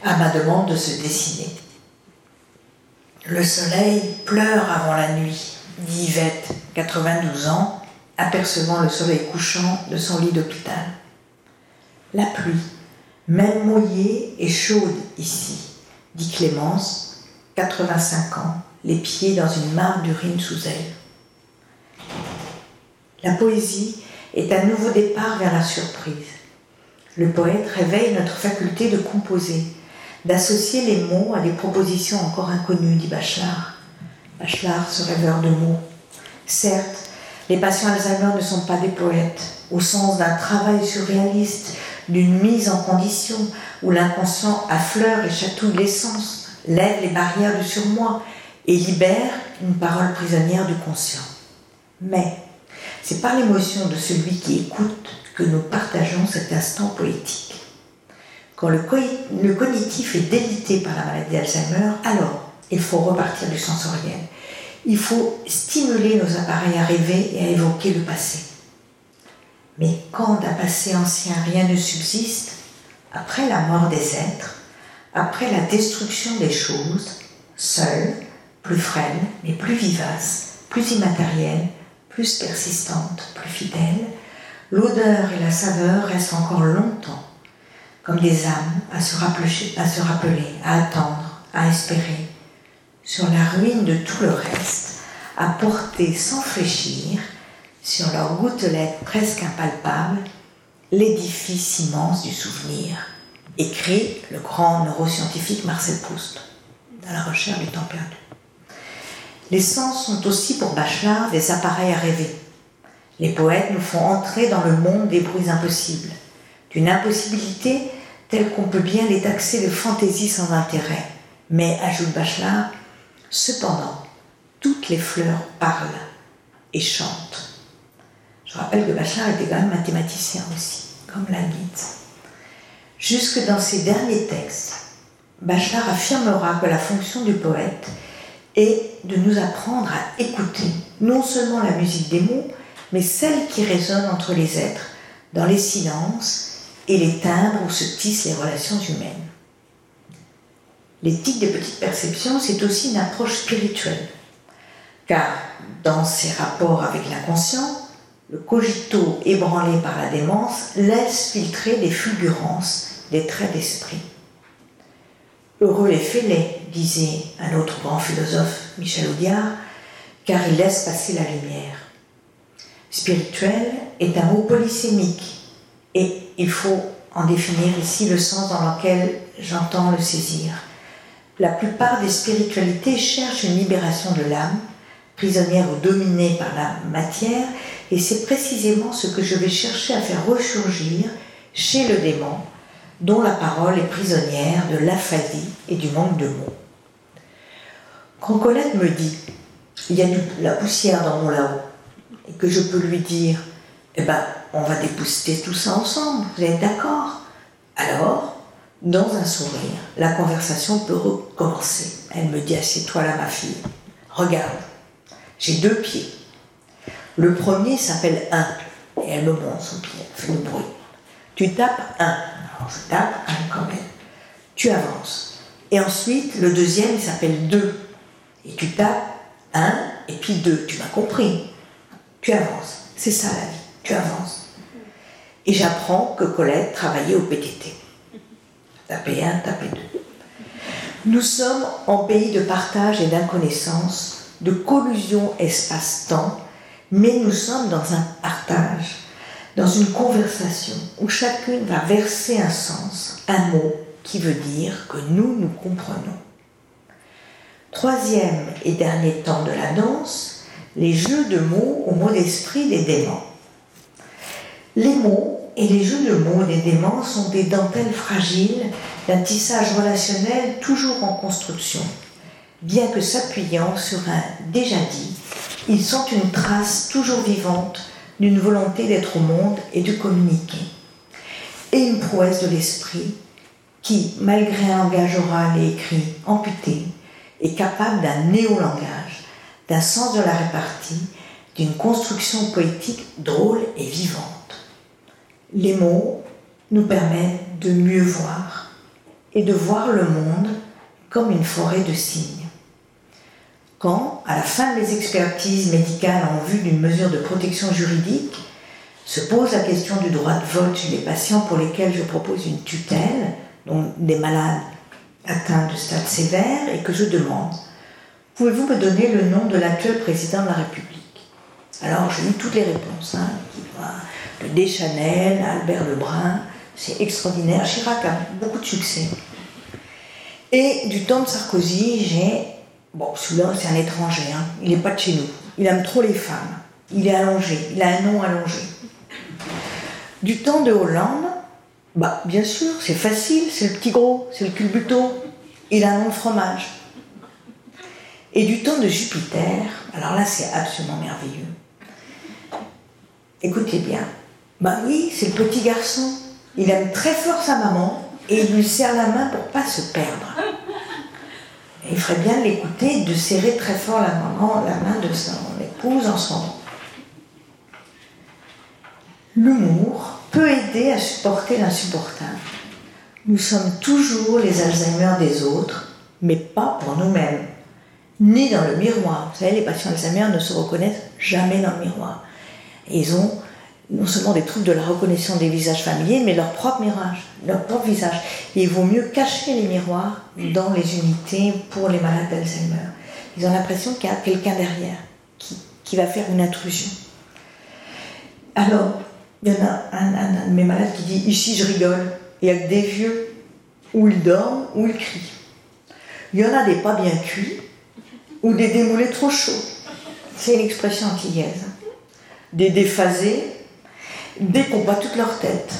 à ma demande de se dessiner. Le soleil pleure avant la nuit, dit Yvette, 92 ans, apercevant le soleil couchant de son lit d'hôpital. La pluie, même mouillée et chaude ici, dit Clémence, 85 ans, les pieds dans une mare d'urine sous elle. La poésie est un nouveau départ vers la surprise. Le poète réveille notre faculté de composer, d'associer les mots à des propositions encore inconnues, dit Bachelard. Bachelard, ce rêveur de mots. Certes, les patients Alzheimer ne sont pas des poètes, au sens d'un travail surréaliste, d'une mise en condition où l'inconscient affleure et chatouille l'essence, lève les barrières du surmoi et libère une parole prisonnière du conscient. Mais c'est par l'émotion de celui qui écoute que nous partageons cet instant poétique. Quand le, cognitif est délité par la maladie d'Alzheimer, alors il faut repartir du sensoriel. Il faut stimuler nos appareils à rêver et à évoquer le passé. Mais quand d'un passé ancien rien ne subsiste, après la mort des êtres, après la destruction des choses, seule, plus frêle, mais plus vivace, plus immatérielle, plus persistante, plus fidèle, l'odeur et la saveur restent encore longtemps comme des âmes à se, rappeler, à attendre, à espérer, sur la ruine de tout le reste, à porter sans fléchir, sur leurs gouttelettes presque impalpables, l'édifice immense du souvenir, écrit le grand neuroscientifique Marcel Proust, dans la recherche du temps perdu. Les sens sont aussi pour Bachelard des appareils à rêver. Les poètes nous font entrer dans le monde des bruits impossibles, d'une impossibilité telle qu'on peut bien les taxer de fantaisie sans intérêt. Mais, ajoute Bachelard, cependant, toutes les fleurs parlent et chantent. Je rappelle que Bachelard était quand même mathématicien aussi, comme Leibniz. Jusque dans ses derniers textes, Bachelard affirmera que la fonction du poète est de nous apprendre à écouter non seulement la musique des mots, mais celle qui résonne entre les êtres, dans les silences et les timbres où se tissent les relations humaines. L'éthique des petites perceptions, c'est aussi une approche spirituelle, car dans ses rapports avec l'inconscient, le cogito ébranlé par la démence laisse filtrer les fulgurances des traits d'esprit. Heureux les fêlés, disait un autre grand philosophe, Michel Audiard, car il laisse passer la lumière. Spirituel est un mot polysémique et il faut en définir ici le sens dans lequel j'entends le saisir. La plupart des spiritualités cherchent une libération de l'âme, prisonnière ou dominée par la matière, et c'est précisément ce que je vais chercher à faire ressurgir chez le démon, dont la parole est prisonnière de l'aphasie et du manque de mots. Quand Colette me dit il y a de la poussière dans mon là et que je peux lui dire eh ben, on va dépousser tout ça ensemble, vous êtes d'accord? Alors, dans un sourire, la conversation peut recommencer. Elle me dit Assieds-toi là, ma fille. Regarde, j'ai deux pieds. Le premier s'appelle 1, et elle me montre son pied, fait le bruit. Tu tapes 1, alors je tape 1 quand même. Tu avances. Et ensuite, le deuxième s'appelle 2, et tu tapes 1 et puis 2. Tu m'as compris Tu avances. C'est ça la vie. Tu avances. Et j'apprends que Colette travaillait au PTT. Taper 1, taper 2. Nous sommes en pays de partage et d'inconnaissance, de collusion espace-temps, mais nous sommes dans un partage, dans une conversation où chacune va verser un sens, un mot qui veut dire que nous nous comprenons. Troisième et dernier temps de la danse, les jeux de mots au mot d'esprit des démons. Les mots et les jeux de mots des démons sont des dentelles fragiles d'un tissage relationnel toujours en construction. Bien que s'appuyant sur un déjà dit, ils sont une trace toujours vivante d'une volonté d'être au monde et de communiquer. Et une prouesse de l'esprit qui, malgré un langage oral et écrit amputé, est capable d'un néolangage, d'un sens de la répartie, d'une construction poétique drôle et vivante. Les mots nous permettent de mieux voir et de voir le monde comme une forêt de signes. Quand, à la fin des expertises médicales en vue d'une mesure de protection juridique, se pose la question du droit de vote chez les patients pour lesquels je propose une tutelle, donc des malades atteint de stade sévère et que je demande Pouvez-vous me donner le nom de l'actuel président de la République? Alors j'ai eu toutes les réponses. Hein, Deschanel, Albert Lebrun, c'est extraordinaire. Chirac a beaucoup de succès. Et du temps de Sarkozy, j'ai. Bon, celui-là, c'est un étranger, hein, il n'est pas de chez nous. Il aime trop les femmes. Il est allongé, il a un nom allongé. Du temps de Hollande, bah, bien sûr, c'est facile, c'est le petit gros, c'est le culbuto. Il a un nom de fromage. Et du temps de Jupiter, alors là, c'est absolument merveilleux. Écoutez bien. Bah oui, c'est le petit garçon. Il aime très fort sa maman et il lui serre la main pour pas se perdre. Il ferait bien l'écouter de serrer très fort la maman, la main de son épouse en son nom. L'humour peut aider à supporter l'insupportable. Nous sommes toujours les Alzheimer des autres, mais pas pour nous-mêmes, ni dans le miroir. Vous savez, les patients Alzheimer ne se reconnaissent jamais dans le miroir. ils ont non seulement des troubles de la reconnaissance des visages familiers, mais leur propre mirage, leur propre visage. il vaut mieux cacher les miroirs dans les unités pour les malades d'Alzheimer. Ils ont l'impression qu'il y a quelqu'un derrière qui, qui va faire une intrusion. Alors, il y en a un, de mes malades qui dit Ici, je rigole. Il y a des vieux où ils dorment, où ils crient. Il y en a des pas bien cuits ou des démoulés trop chauds. C'est une expression antillaise. Des déphasés, pas toute leur tête.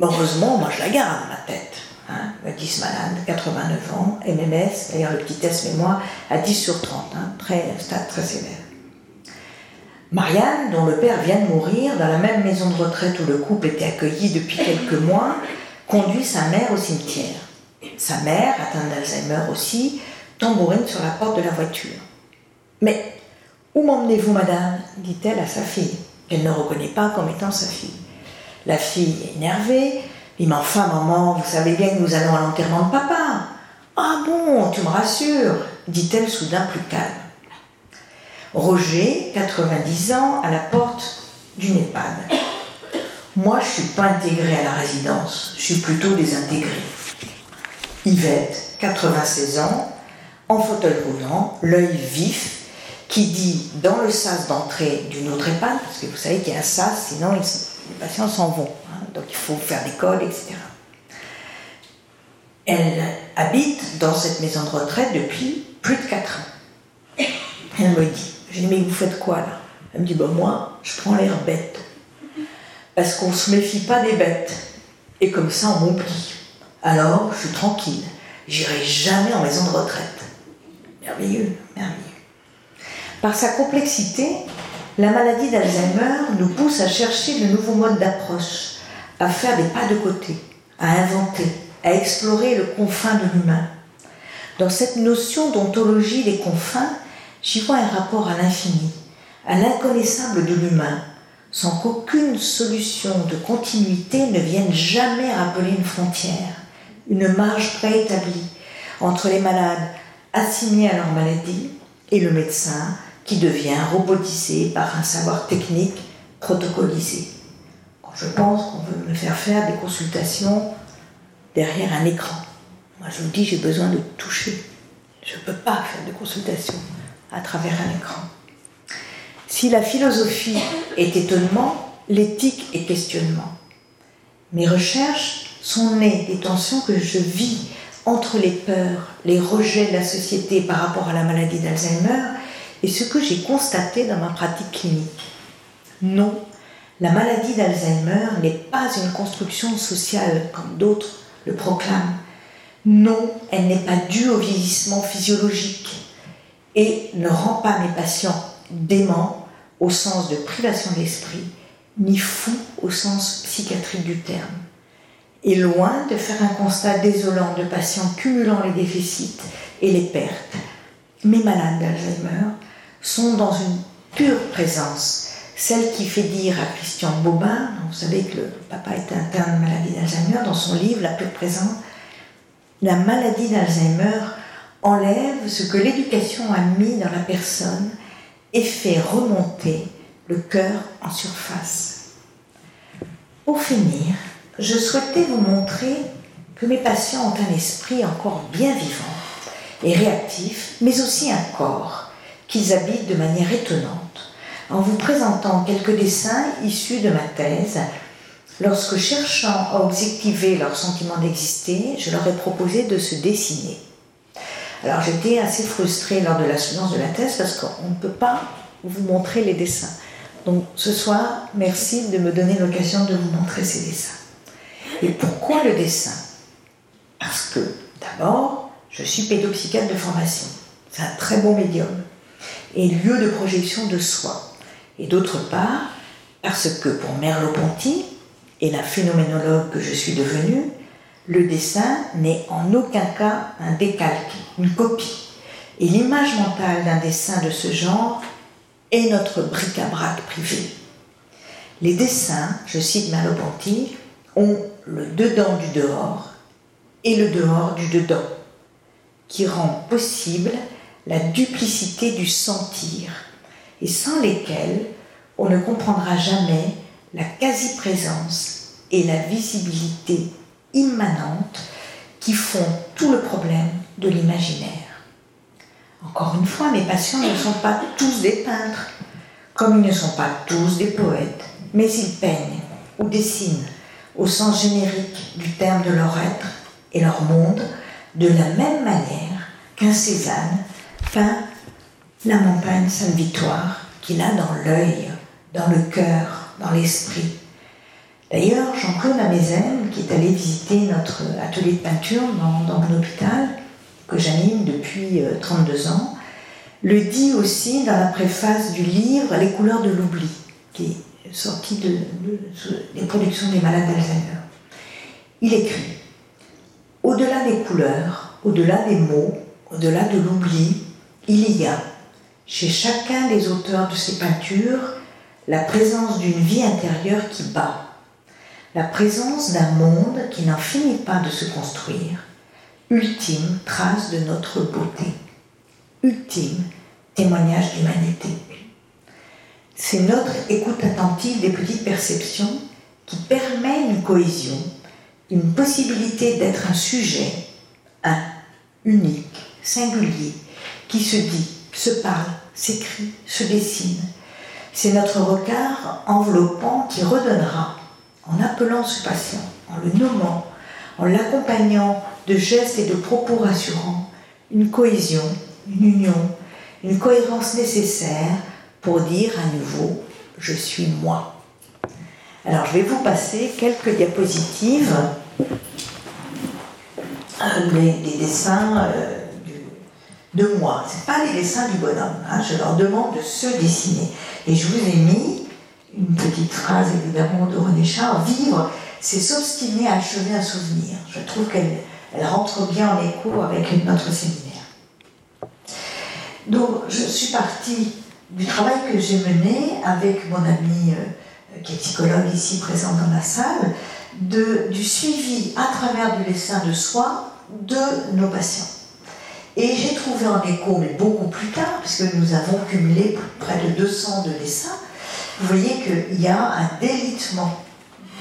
heureusement, moi je la garde, ma tête. Hein, me disent malade, 89 ans, MMS, d'ailleurs le petit test mémoire à 10 sur 30, hein, très, stade très sévère. Marianne, dont le père vient de mourir, dans la même maison de retraite où le couple était accueilli depuis quelques mois, conduit sa mère au cimetière. Sa mère, atteinte d'Alzheimer aussi, tambourine sur la porte de la voiture. Mais où m'emmenez-vous, madame? dit-elle à sa fille, qu'elle ne reconnaît pas comme étant sa fille. La fille est énervée, dit Mais enfin, maman, vous savez bien que nous allons à l'enterrement de papa. Ah bon, tu me rassures, dit-elle soudain plus calme. Roger, 90 ans, à la porte d'une EHPAD. Moi, je ne suis pas intégrée à la résidence, je suis plutôt désintégrée. Yvette, 96 ans, en fauteuil roulant, l'œil vif, qui dit dans le sas d'entrée d'une autre EHPAD, parce que vous savez qu'il y a un sas, sinon les patients s'en vont. Hein, donc il faut faire des codes, etc. Elle habite dans cette maison de retraite depuis plus de 4 ans. Elle me dit, je dis mais vous faites quoi là? Elle me dit, ben moi, je prends l'air bête. Parce qu'on ne se méfie pas des bêtes. Et comme ça, on m'oublie. Alors, je suis tranquille. J'irai jamais en maison de retraite. Merveilleux, merveilleux. Par sa complexité, la maladie d'Alzheimer nous pousse à chercher de nouveaux modes d'approche, à faire des pas de côté, à inventer, à explorer le confin de l'humain. Dans cette notion d'ontologie des confins, j'y vois un rapport à l'infini, à l'inconnaissable de l'humain, sans qu'aucune solution de continuité ne vienne jamais rappeler une frontière, une marge préétablie entre les malades assignés à leur maladie et le médecin qui devient robotisé par un savoir technique protocolisé. Quand je pense qu'on veut me faire faire des consultations derrière un écran, moi je vous dis j'ai besoin de toucher. Je ne peux pas faire de consultation à travers un écran. Si la philosophie est étonnement, l'éthique est questionnement. Mes recherches sont nées des tensions que je vis entre les peurs, les rejets de la société par rapport à la maladie d'Alzheimer et ce que j'ai constaté dans ma pratique clinique. Non, la maladie d'Alzheimer n'est pas une construction sociale comme d'autres le proclament. Non, elle n'est pas due au vieillissement physiologique et ne rend pas mes patients déments au sens de privation d'esprit, ni fous au sens psychiatrique du terme. Et loin de faire un constat désolant de patients cumulant les déficits et les pertes, mes malades d'Alzheimer sont dans une pure présence, celle qui fait dire à Christian Bobin, vous savez que le papa est interne de maladie d'Alzheimer, dans son livre La pure présence, la maladie d'Alzheimer enlève ce que l'éducation a mis dans la personne et fait remonter le cœur en surface. Pour finir, je souhaitais vous montrer que mes patients ont un esprit encore bien vivant et réactif, mais aussi un corps qu'ils habitent de manière étonnante, en vous présentant quelques dessins issus de ma thèse. Lorsque cherchant à objectiver leur sentiment d'exister, je leur ai proposé de se dessiner. Alors j'étais assez frustrée lors de la soutenance de la thèse parce qu'on ne peut pas vous montrer les dessins. Donc ce soir, merci de me donner l'occasion de vous montrer ces dessins. Et pourquoi le dessin? Parce que d'abord, je suis pédopsychiatre de formation. C'est un très bon médium et lieu de projection de soi. Et d'autre part, parce que pour Merleau-Ponty et la phénoménologue que je suis devenue, le dessin n'est en aucun cas un décalque, une copie. Et l'image mentale d'un dessin de ce genre est notre bric-à-brac privé. Les dessins, je cite Merleau-Ponty, ont le dedans du dehors et le dehors du dedans, qui rend possible la duplicité du sentir, et sans lesquels on ne comprendra jamais la quasi-présence et la visibilité immanente qui font tout le problème de l'imaginaire. Encore une fois, mes patients ne sont pas tous des peintres, comme ils ne sont pas tous des poètes, mais ils peignent ou dessinent au sens générique du terme de leur être et leur monde de la même manière qu'un Cézanne la montagne Sainte-Victoire qu'il a dans l'œil, dans le cœur, dans l'esprit. D'ailleurs, Jean-Claude Amézène, qui est allé visiter notre atelier de peinture dans, dans mon hôpital, que j'anime depuis 32 euh, ans, le dit aussi dans la préface du livre Les couleurs de l'oubli, qui est sorti de, des productions des malades d'Alzheimer. Il écrit Au-delà des couleurs, au-delà des mots, au-delà de l'oubli, il y a, chez chacun des auteurs de ces peintures, la présence d'une vie intérieure qui bat, la présence d'un monde qui n'en finit pas de se construire, ultime trace de notre beauté, ultime témoignage d'humanité. C'est notre écoute attentive des petites perceptions qui permet une cohésion, une possibilité d'être un sujet, un, unique, singulier, qui se dit, se parle, s'écrit, se dessine. C'est notre regard enveloppant qui redonnera, en appelant ce patient, en le nommant, en l'accompagnant de gestes et de propos rassurants, une cohésion, une union, une cohérence nécessaire pour dire à nouveau je suis moi. Alors je vais vous passer quelques diapositives des, euh, dessins euh, de moi. Ce pas les dessins du bonhomme. Hein. Je leur demande de se dessiner. Et je vous ai mis une petite phrase évidemment de René Char vivre, c'est s'obstiner à achever un souvenir. Je trouve qu'elle elle rentre bien en écho avec notre séminaire. Donc je suis partie du travail que j'ai mené avec mon ami euh, qui est psychologue ici présent dans la salle, du suivi à travers du dessin de soi de nos patients. Et j'ai trouvé en écho, mais beaucoup plus tard, puisque nous avons cumulé près de 200 de dessins, vous voyez qu'il y a un délitement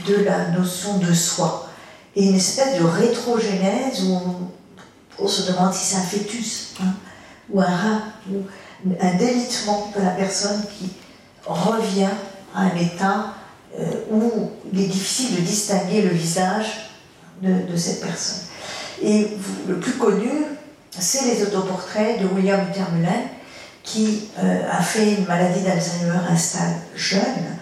de la notion de soi et une espèce de rétrogénèse où on, se demande si c'est un fœtus hein, ou un rat, ou un délitement de la personne qui revient à un état euh, où il est difficile de distinguer le visage de, cette personne. Et le plus connu, c'est les autoportraits de William Termulin, qui euh, a fait une maladie d'Alzheimer instable jeune.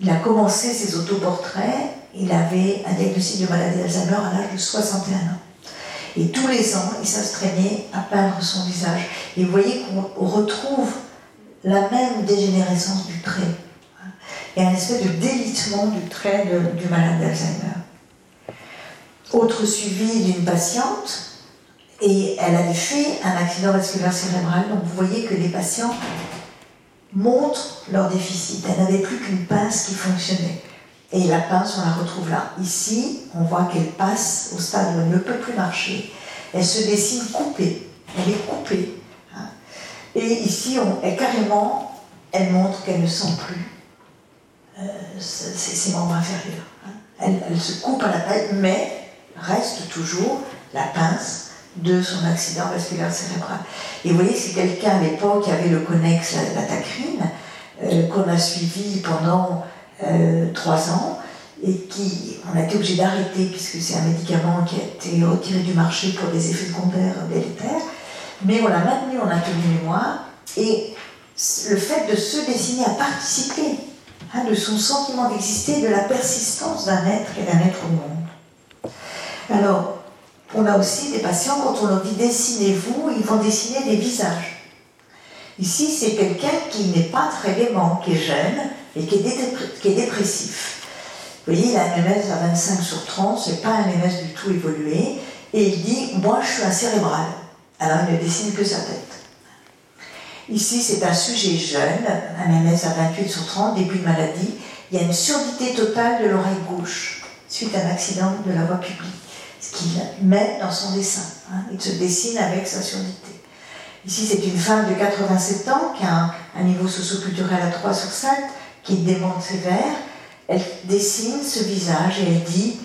Il a commencé ses autoportraits, il avait un diagnostic de maladie d'Alzheimer à l'âge de 61 ans. Et tous les ans, il s'astreignait à peindre son visage. Et vous voyez qu'on retrouve la même dégénérescence du trait. Il y a un espèce de délitement du trait du malade d'Alzheimer. Autre suivi d'une patiente, et elle avait fait un accident vasculaire cérébral. Donc vous voyez que les patients montrent leur déficit. Elle n'avait plus qu'une pince qui fonctionnait. Et la pince, on la retrouve là. Ici, on voit qu'elle passe au stade où elle ne peut plus marcher. Elle se dessine coupée. Elle est coupée. Hein. Et ici, est carrément, elle montre qu'elle ne sent plus euh, ses, membres inférieurs. Hein. Elle, elle, se coupe à la taille, mais reste toujours la pince de son accident vasculaire cérébral. Et vous voyez, c'est quelqu'un à l'époque qui avait le connex, la, tacrine, euh, qu'on a suivi pendant euh, trois ans et qui, on a été obligé d'arrêter puisque c'est un médicament qui a été retiré du marché pour des effets secondaires délétères. Mais on l'a maintenu en atelier mémoire et le fait de se dessiner a participé hein, de son sentiment d'exister, de la persistance d'un être et d'un être au monde. Alors, on a aussi des patients, quand on leur dit dessinez-vous, ils vont dessiner des visages. Ici, c'est quelqu'un qui n'est pas très gaiement, qui est jeune et qui est, dépressif. Vous voyez, il a un MS à 25 sur 30, c'est pas un MS du tout évolué, et il dit Moi, je suis un cérébral. Alors, il ne dessine que sa tête. Ici, c'est un sujet jeune, un MS à 28 sur 30, début de maladie. Il y a une surdité totale de l'oreille gauche suite à un accident de la voie publique ce qu'il met dans son dessin. Hein. Il se dessine avec sa surdité. Ici, c'est une femme de 87 ans qui a un, niveau socioculturel à 3 sur 7, qui est démente sévère. Elle dessine ce visage et elle dit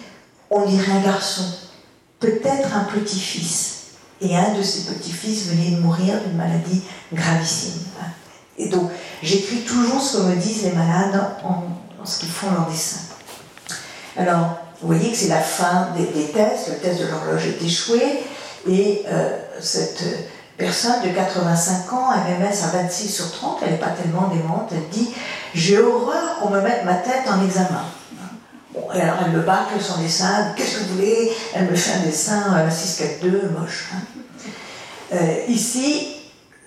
on dirait un garçon, peut-être un petit-fils. Et un de ses petits-fils venait de mourir d'une maladie gravissime. Hein. Et donc, j'écris toujours ce que me disent les malades en, en ce qu'ils font leur dessin. Alors, vous voyez que c'est la fin des, tests, le test de l'horloge est échoué, et euh, cette personne de 85 ans, MMS à 26 sur 30, elle n'est pas tellement démente, elle dit J'ai horreur qu'on me mette ma tête en examen. Bon, et alors elle me bâcle son dessin, qu'est-ce que vous voulez? Elle me fait un dessin euh, 6-4-2, moche. Hein. Euh, ici,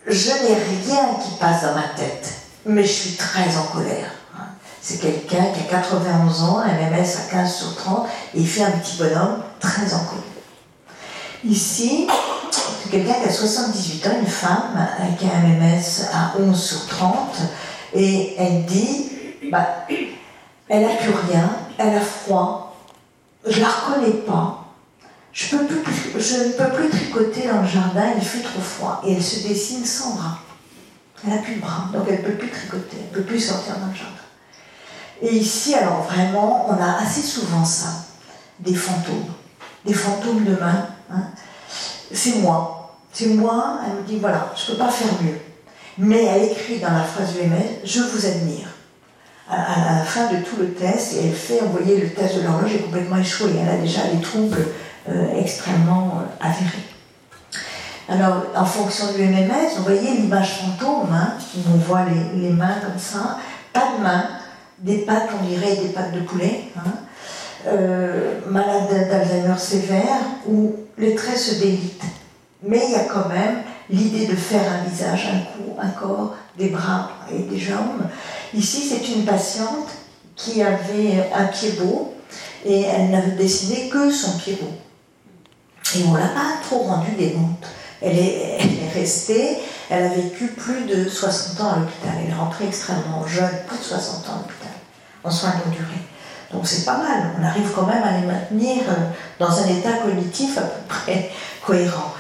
je n'ai rien qui passe dans ma tête, mais je suis très en colère. C'est quelqu'un qui a 91 ans, un MS à 15 sur 30, et il fait un petit bonhomme très en Ici, c'est quelqu'un qui a 78 ans, une femme qui a un MS à 11 sur 30, et elle dit bah, elle n'a plus rien, elle a froid, je la reconnais pas, je, je ne peux plus tricoter dans le jardin, il fait trop froid, et elle se dessine sans bras. Elle n'a plus de bras, donc elle ne peut plus tricoter, elle ne peut plus sortir dans le jardin. Et ici, alors vraiment, on a assez souvent ça, des fantômes, des fantômes de main. Hein. C'est moi, c'est moi, elle me dit voilà, je ne peux pas faire mieux. mais elle écrit dans la phrase du MS Je vous admire. À, la fin de tout le test, et elle fait, vous voyez, le test de l'horloge est complètement échoué. Elle a déjà des troubles euh, extrêmement euh, avérés. Alors, en fonction du MMS, vous voyez l'image fantôme, hein, on voit les, mains comme ça, pas de mains, des pattes, on dirait des pattes de poulet, hein, euh, malade d'Alzheimer sévère, où les traits se délitent. Mais il y a quand même l'idée de faire un visage, un cou, un corps, des bras et des jambes. Ici, c'est une patiente qui avait un pied beau et elle n'avait dessiné que son pied beau. Et on ne l'a pas trop rendu démonte. Elle est, restée, elle a vécu plus de 60 ans à l'hôpital. Elle est rentrée extrêmement jeune, plus de 60 ans en soins longue durée. Donc c'est pas mal, on arrive quand même à les maintenir euh, dans un état cognitif à peu près cohérent.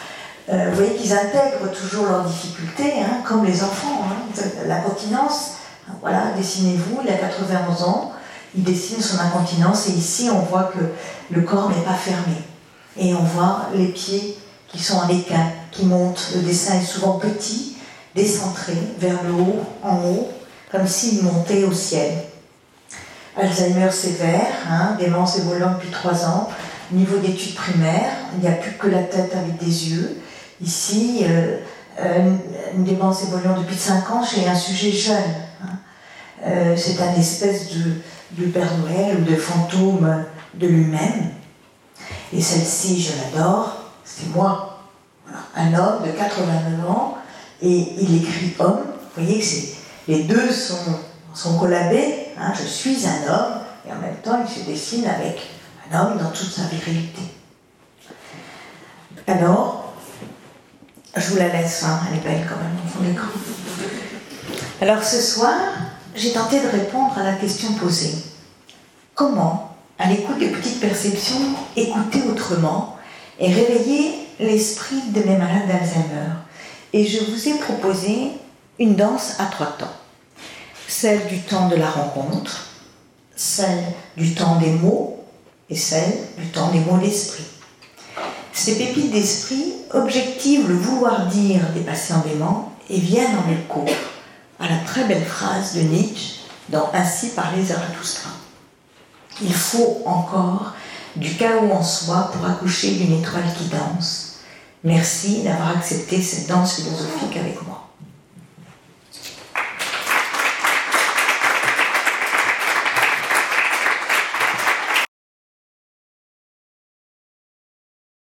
Euh, vous voyez qu'ils intègrent toujours leurs difficultés, hein, comme les enfants. Hein. La continence, voilà, dessinez-vous, il a 91 ans, il dessine son incontinence et ici on voit que le corps n'est pas fermé. Et on voit les pieds qui sont en équin, qui montent. Le dessin est souvent petit, décentré, vers le haut, en haut, comme s'il montait au ciel. Alzheimer sévère, hein, démence évoluant depuis 3 ans, niveau d'études primaires, il n'y a plus que la tête avec des yeux. Ici, euh, euh, une démence évoluant depuis 5 ans chez un sujet jeune. Hein. Euh, c'est un espèce de, Père Noël ou de fantôme de lui-même. Et celle-ci, je l'adore, c'est moi. Un homme de 89 ans, et il écrit homme. Vous voyez que les deux sont, sont collabés. Hein. je suis un homme, et en même temps, il se dessine avec un homme dans toute sa virilité. Alors, je vous la laisse, hein, elle est belle quand même, au fond l'écran. Alors ce soir, j'ai tenté de répondre à la question posée. Comment, à l'écoute des petites perceptions, écouter autrement et réveiller l'esprit de mes malades d'Alzheimer? Et je vous ai proposé une danse à trois temps. Celle du temps de la rencontre, celle du temps des mots et celle du temps des mots d'esprit. Ces pépites d'esprit objectivent le vouloir dire des patients déments et viennent en écho à la très belle phrase de Nietzsche dans Ainsi parlait Zarathustra. Il faut encore du chaos en soi pour accoucher d'une étoile qui danse. Merci d'avoir accepté cette danse philosophique avec moi.